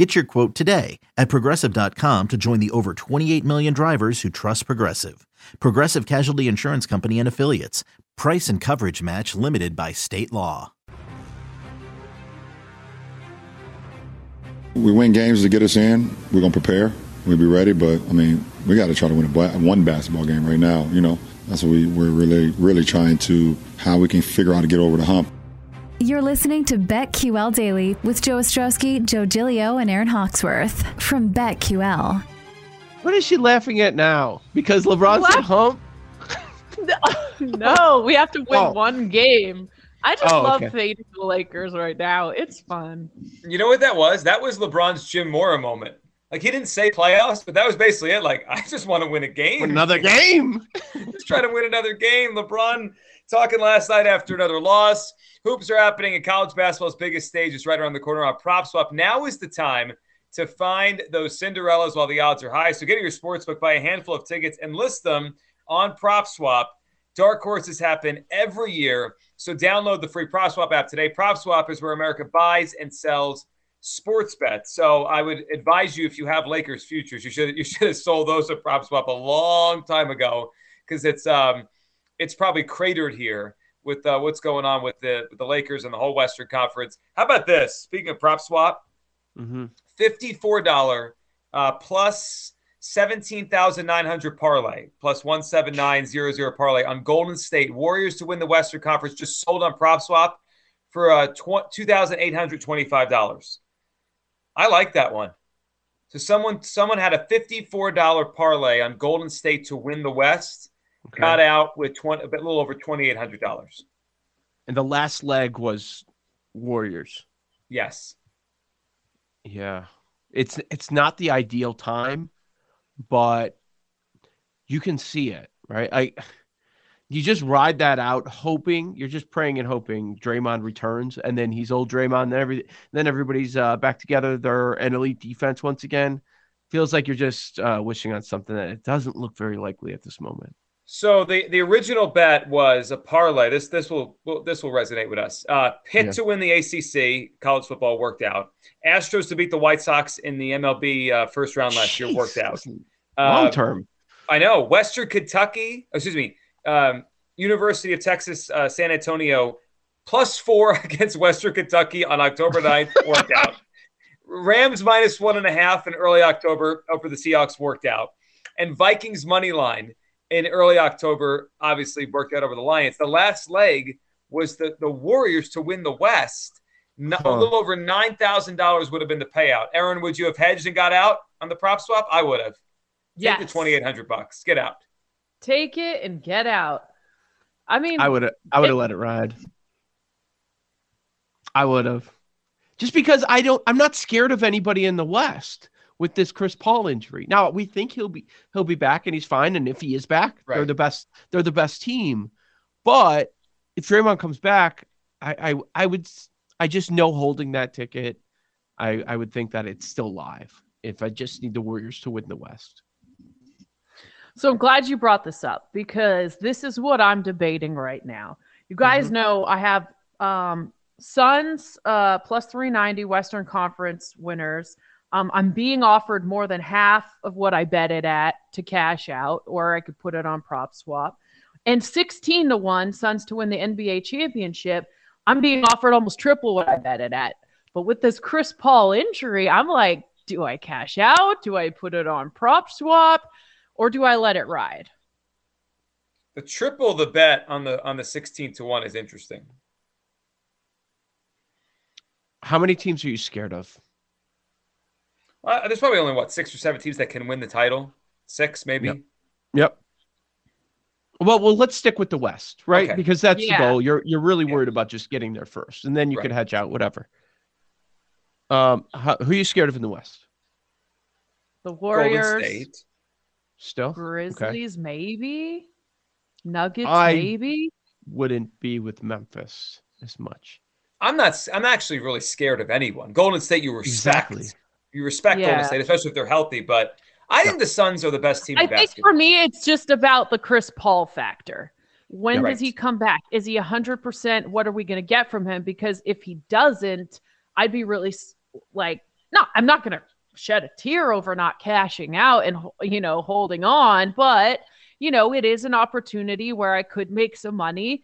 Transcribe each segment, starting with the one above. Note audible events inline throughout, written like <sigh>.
Get your quote today at progressive.com to join the over 28 million drivers who trust Progressive. Progressive Casualty Insurance Company and Affiliates. Price and coverage match limited by state law. We win games to get us in. We're going to prepare. We'll be ready, but I mean, we got to try to win a, one basketball game right now. You know, that's what we, we're really, really trying to, how we can figure out how to get over the hump. You're listening to BetQL Daily with Joe Ostrowski, Joe Gilio, and Aaron Hawksworth from BetQL. What is she laughing at now? Because LeBron's What? at home? <laughs> no, we have to win Oh. one game. I just Oh, love okay. fading the Lakers right now. It's fun. You know what that was? That was LeBron's Jim Mora moment. Like he didn't say playoffs, but that was basically it. Like <laughs> I just want to win a game. Another game. <laughs> just try to win another game. LeBron talking last night after another loss. Hoops are happening in college basketball's biggest stage It's right around the corner on Prop Swap. Now is the time to find those Cinderellas while the odds are high. So get to your sportsbook, buy a handful of tickets, and list them on Prop Swap. Dark horses happen every year. So download the free Prop Swap app today. Prop Swap is where America buys and sells sports bets. So I would advise you if you have Lakers futures, you should you should have sold those at Prop Swap a long time ago because it's um it's probably cratered here with uh, what's going on with the with the Lakers and the whole Western Conference. How about this? Speaking of Prop Swap, Mm-hmm. fifty-four dollar uh, plus seventeen thousand nine hundred parlay plus one seven nine zero zero parlay on Golden State Warriors to win the Western Conference. Just sold on Prop Swap for uh, tw- two thousand eight hundred twenty-five dollars. I like that one. So someone someone had a fifty-four dollar parlay on Golden State to win the West. Got out with twenty a bit- little over twenty-eight hundred dollars. And the last leg was Warriors. Yes. Yeah. It's it's not the ideal time, but you can see it, right? I you just ride that out hoping, you're just praying and hoping Draymond returns and then he's old Draymond, then every then everybody's uh, back together. They're an elite defense once again. Feels like you're just uh, wishing on something that it doesn't look very likely at this moment. So the the original bet was a parlay. This this will, this will resonate with us. Uh, Pitt Yeah. to win the ACC college football worked out. Astros to beat the White Sox in the MLB uh, first round last year worked out. Long Uh, term. I know Western Kentucky. Excuse me. Um, University of Texas uh, San Antonio plus four <laughs> against Western Kentucky on October 9th worked out. Rams minus one and a half in early October over the Seahawks worked out. And Vikings money line in early October obviously worked out over the Lions. The last leg was the, the Warriors to win the West. No, A little over $9,000 would have been the payout. Aaron, would you have hedged and got out on the prop swap? I would have. Yeah, the 2800 bucks. Get out. Take it and get out. I mean, I would I would have let it ride. I would have. Just because I don't I'm not scared of anybody in the West with this Chris Paul injury. Now, we think he'll be he'll be back and he's fine and if he is back, they're the best they're the best team. But if Draymond comes back, I I I would s- I just know holding that ticket, I I would think that it's still live if I just need the Warriors to win the West. So I'm glad you brought this up because this is what I'm debating right now. You guys Mm-hmm. know I have um Suns uh plus 390 Western Conference winners. Um, I'm being offered more than half of what I bet it at to cash out, or I could put it on prop swap. And 16 to 1 Suns to win the NBA championship. I'm being offered almost triple what I bet it at. But with this Chris Paul injury, I'm like, do I cash out? Do I put it on prop swap? Or do I let it ride? The triple the bet on the on the 16 to 1 is interesting. How many teams are you scared of? Uh, there's probably only what six or seven teams that can win the title. Six, maybe. Yep. Yep. Well, well, let's stick with the West, right? Okay. Because that's Yeah. the goal. You're you're really Yeah. worried about just getting there first, and then you could Right. hedge out whatever. Um, how, who are you scared of in the West? The Golden Warriors, State. Still, Grizzlies, maybe. Nuggets, I- maybe. Wouldn't be with Memphis as much. I'm not. I'm actually really scared of anyone. Golden State, you respect. Exactly. You respect Golden Yeah. State, especially if they're healthy. But I think the Suns are the best team I in think basketball. for me, it's just about the Chris Paul factor. When Yeah, does he come back? Is he 100%? What are we going to get from him? Because if he doesn't, I'd be really like, no, I'm not going to shed a tear over not cashing out and, you know, holding on. But, you know, it is an opportunity where I could make some money.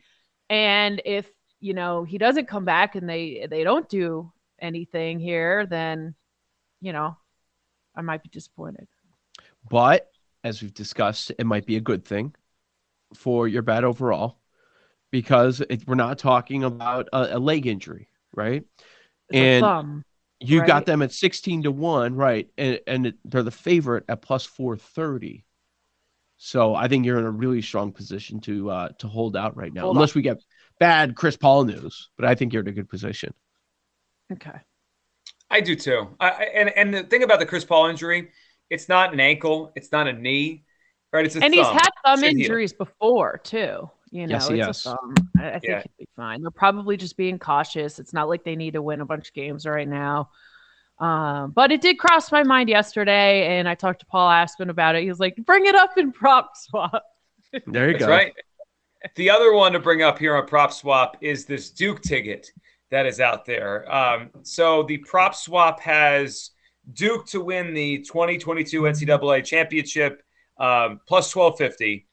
And if, you know, he doesn't come back and they, they don't do anything here, then, you know, I might be disappointed. But as we've discussed, it might be a good thing for your bet overall because it, we're not talking about a, a leg injury, right? It's And thumb. You Right. got them at 16 to 1, right? And, and it- they're the favorite at plus 430. So I think you're in a really strong position to uh, to hold out right now, Hold unless we get bad Chris Paul news. But I think you're in a good position. Okay. I do too. I, I- and and the thing about the Chris Paul injury, it's not an ankle, it's not a knee, right? It's a and he's had thumb Should heal. injuries before too. You know, Yes, he it's has. a thumb. I, I think Yeah. he'll be fine. They're probably just being cautious. It's not like they need to win a bunch of games right now. Um, but it did cross my mind yesterday, and I talked to Paul Aspen about it. He was like, "Bring it up in prop swap." There you That's go. right. The other one to bring up here on Prop Swap is this Duke ticket that is out there. Um, so the Prop Swap has Duke to win the 2022 NCAA championship um, plus 1250.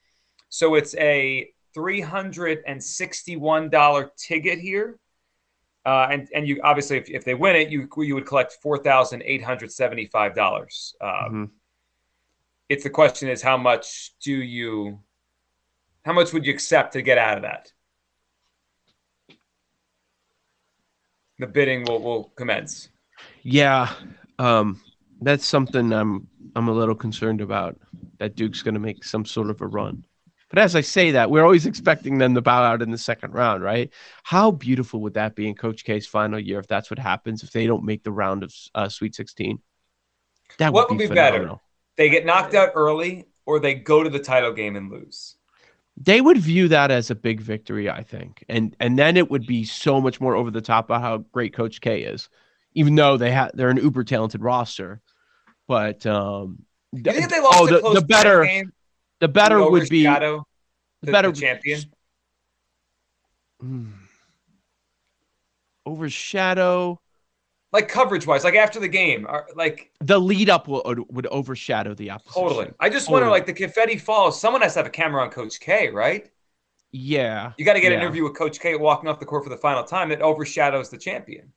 So it's a $361 ticket here. Uh, and and you obviously, if, if they win it, you you would collect four thousand eight hundred seventy five dollars. Um, Mhm. It's the question is how much do you, how much would you accept to get out of that? The bidding will will commence. Yeah, um, that's something I'm I'm a little concerned about. That Duke's going to make some sort of a run. But as I say that, we're always expecting them to bow out in the second round, right? How beautiful would that be in Coach K's final year if that's what happens if they don't make the round of uh, Sweet 16? That What would be phenomenal. better? They get knocked out early, or they go to the title game and lose. They would view that as a big victory, I think, and and then it would be so much more over the top about how great Coach K is, even though they have they're an uber talented roster. But um, You think they lost oh, the, the better game, the better would would be the the, better the champion? Hmm. overshadow Like coverage wise, like after the game, or like the lead up will, would overshadow the opposition. totally. I just wonder, Totally. like the confetti falls. Someone has to have a camera on Coach K, right? Yeah, You got to get an interview with Coach K walking off the court for the final time. It overshadows the champion.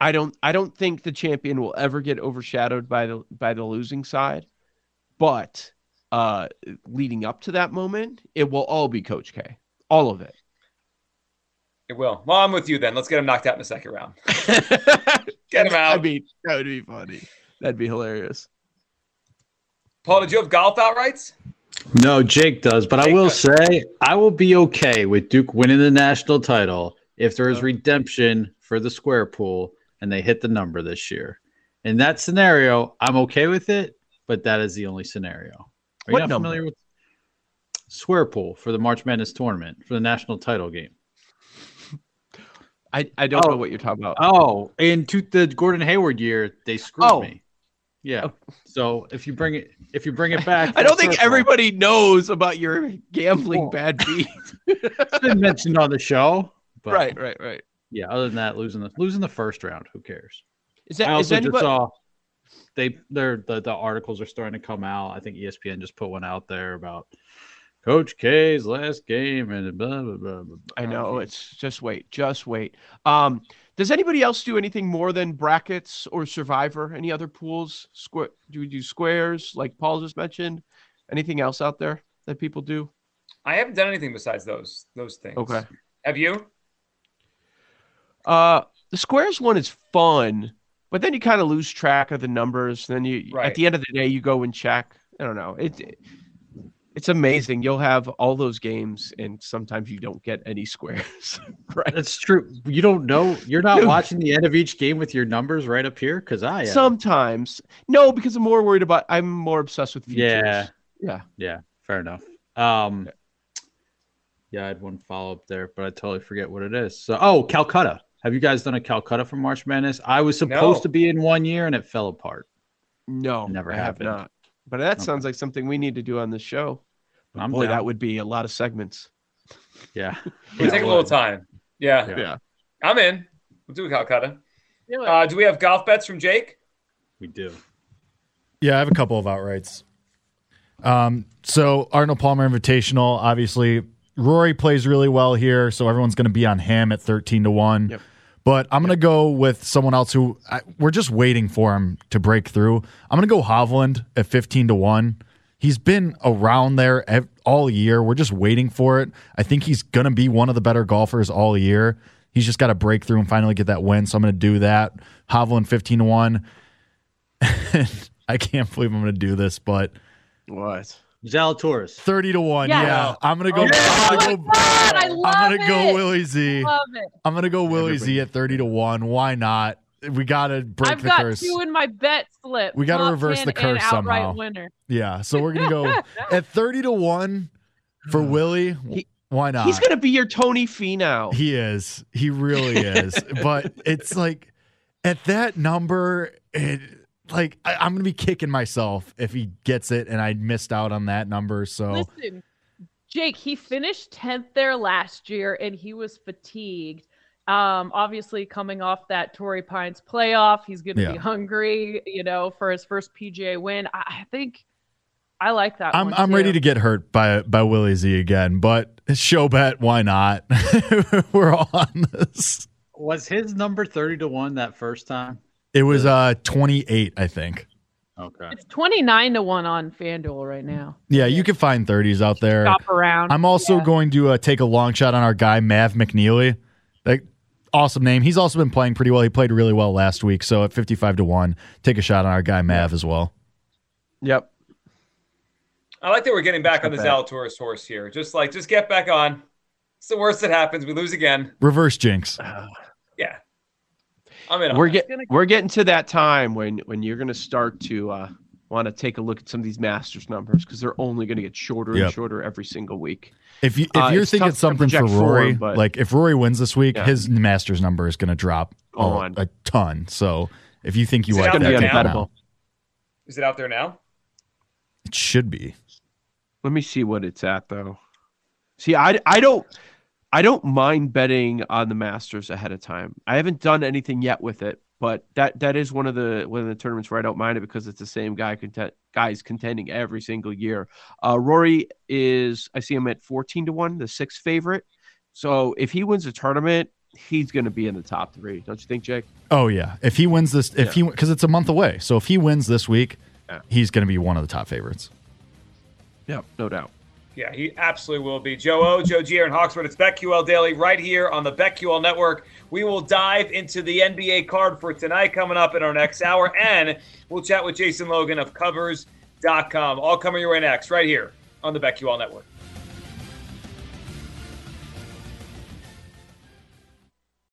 I don't I don't think the champion will ever get overshadowed by the by the losing side, but uh leading up to that moment, it will all be Coach K, all of it. It will. Well, I'm with you then. Let's get him knocked out in the second round. <laughs> Get him I out. mean, that would be funny. That'd be hilarious. Paul, did you have golf outrights? No, Jake does, but I will does. say I will be okay with Duke winning the national title if there is redemption for the square pool and they hit the number this year. In that scenario, I'm okay with it, but that is the only scenario. Are you What not number? familiar with square pool for the March Madness tournament for the national title game? I, I don't Oh. know what you're talking about. Oh, in to the Gordon Hayward year, they screwed Oh. me. Yeah. Oh. So if you bring it, if you bring it back, <laughs> I don't think everybody knows about your gambling Well, bad <laughs> beat. it's been mentioned on the show. But right, right, right. Yeah. Other than that, losing the losing the first round, who cares? Is I that is also just anybody? saw they they're the, the articles are starting to come out. I think ESPN just put one out there about Coach K's last game and blah blah blah. blah, blah. I know it's just wait, just wait. Um, does anybody else do anything more than brackets or Survivor? Any other pools? Square? Do we do squares like Paul just mentioned? Anything else out there that people do? I haven't done anything besides those those things. Okay. Have you? Uh, the squares one is fun, but then you kind of lose track of the numbers. Then you Right. at the end of the day you go and check. I don't know. It, it's amazing. You'll have all those games, and sometimes you don't get any squares. <laughs> right. That's true. You don't know. You're not Dude. <laughs> watching the end of each game with your numbers right up here because I am. Sometimes no, because I'm more worried about. I'm more obsessed with futures. Yeah. Yeah. Yeah, fair enough. Um, Yeah, I had one follow up there, but I totally forget what it is. So, oh, Calcutta. Have you guys done a Calcutta for March Madness? I was supposed No. to be in one year and it fell apart. No, Never I have happened. Not. But that Okay. sounds like something we need to do on the show. I'm Boy, down. that would be a lot of segments. Yeah. <laughs> It'll take a little time. Yeah. Yeah. I'm in. We'll do Calcutta. Do it. Uh, do we have golf bets from Jake? We do. Yeah, I have a couple of outrights. Um, so Arnold Palmer Invitational, obviously, Rory plays really well here, so everyone's going to be on him at thirteen to one. Yep. But I'm going to go with someone else who I, we're just waiting for him to break through. I'm going to go Hovland at fifteen to one. He's been around there ev- all year. We're just waiting for it. I think he's going to be one of the better golfers all year. He's just got to break through and finally get that win. So I'm going to do that. Hovland 15 to 1. <laughs> I can't believe I'm going to do this, but What? Zalatoris. 30 to 1. Yes. Yeah. I'm going to go. Oh, I'm my going to go, God, I love I'm gonna go it. Willie Z. Love it. I'm going to go Willie Z at 30 to 1. Why not? We got to break I've the got curse. two in my bet slip. We gotta Top reverse the curse somehow. Winner. Yeah. So we're going to go <laughs> at 30 to 1 for Willie. He- Why not? He's gonna be your Tony Finau. He is. He really is. <laughs> but it's like at that number, it, like I, I'm gonna be kicking myself if he gets it and I missed out on that number. So Listen, Jake, he finished 10th there last year and he was fatigued. Um, obviously coming off that Torrey Pines playoff, he's going to Yeah. be hungry, you know, for his first PGA win. I, I think I like that I'm one. I'm ready to get hurt by by Willie Z again. But show bet, why not? <laughs> We're all on this. Was his number 30 to 1 that first time? It was uh 28, I think. Okay. It's 29 to 1 on FanDuel right now. Yeah, you can find 30s out there. Shop around. I'm also Yeah. going to uh, take a long shot on our guy Mav McNealy. Like awesome name. He's also been playing pretty well. He played really well last week. So at 55 to 1, take a shot on our guy Mav as well. Yep. I like that we're getting back on the Not Zalatoris horse here. Just like, just get back on. It's the worst that happens. We lose again. Reverse jinx. <sighs> Yeah. I'm in. on We're that. get we're getting to that time when when you're gonna start to uh, want to take a look at some of these Masters numbers because they're only gonna get shorter Yep. and shorter every single week. If you if Uh, you're it's thinking something for project Rory, forward, but- like if Rory wins this week, Yeah. his Masters number is going to drop a, a ton. So if you think you Is it like that, there take it now. Is it out there now? It should be. Let me see what it's at though. See, I I don't I don't mind betting on the Masters ahead of time. I haven't done anything yet with it, but that that is one of the one of the tournaments where I don't mind it because it's the same guy content guys contending every single year. Uh, Rory is I see him at fourteen to one, the sixth favorite. So if he wins the tournament, he's going to be in the top three, don't you think, Jake? Oh yeah. If he wins this, if he because it's a month away, so if he wins this week, Yeah. he's going to be one of the top favorites. Yep, no doubt. Yeah, he absolutely will be. Joe O, Joe G, Aaron Hawksworth. It's BetQL Daily right here on the BetQL Network. We will dive into the NBA card for tonight coming up in our next hour, and we'll chat with Jason Logan of Covers.com. All coming your way next, right here on the BetQL Network.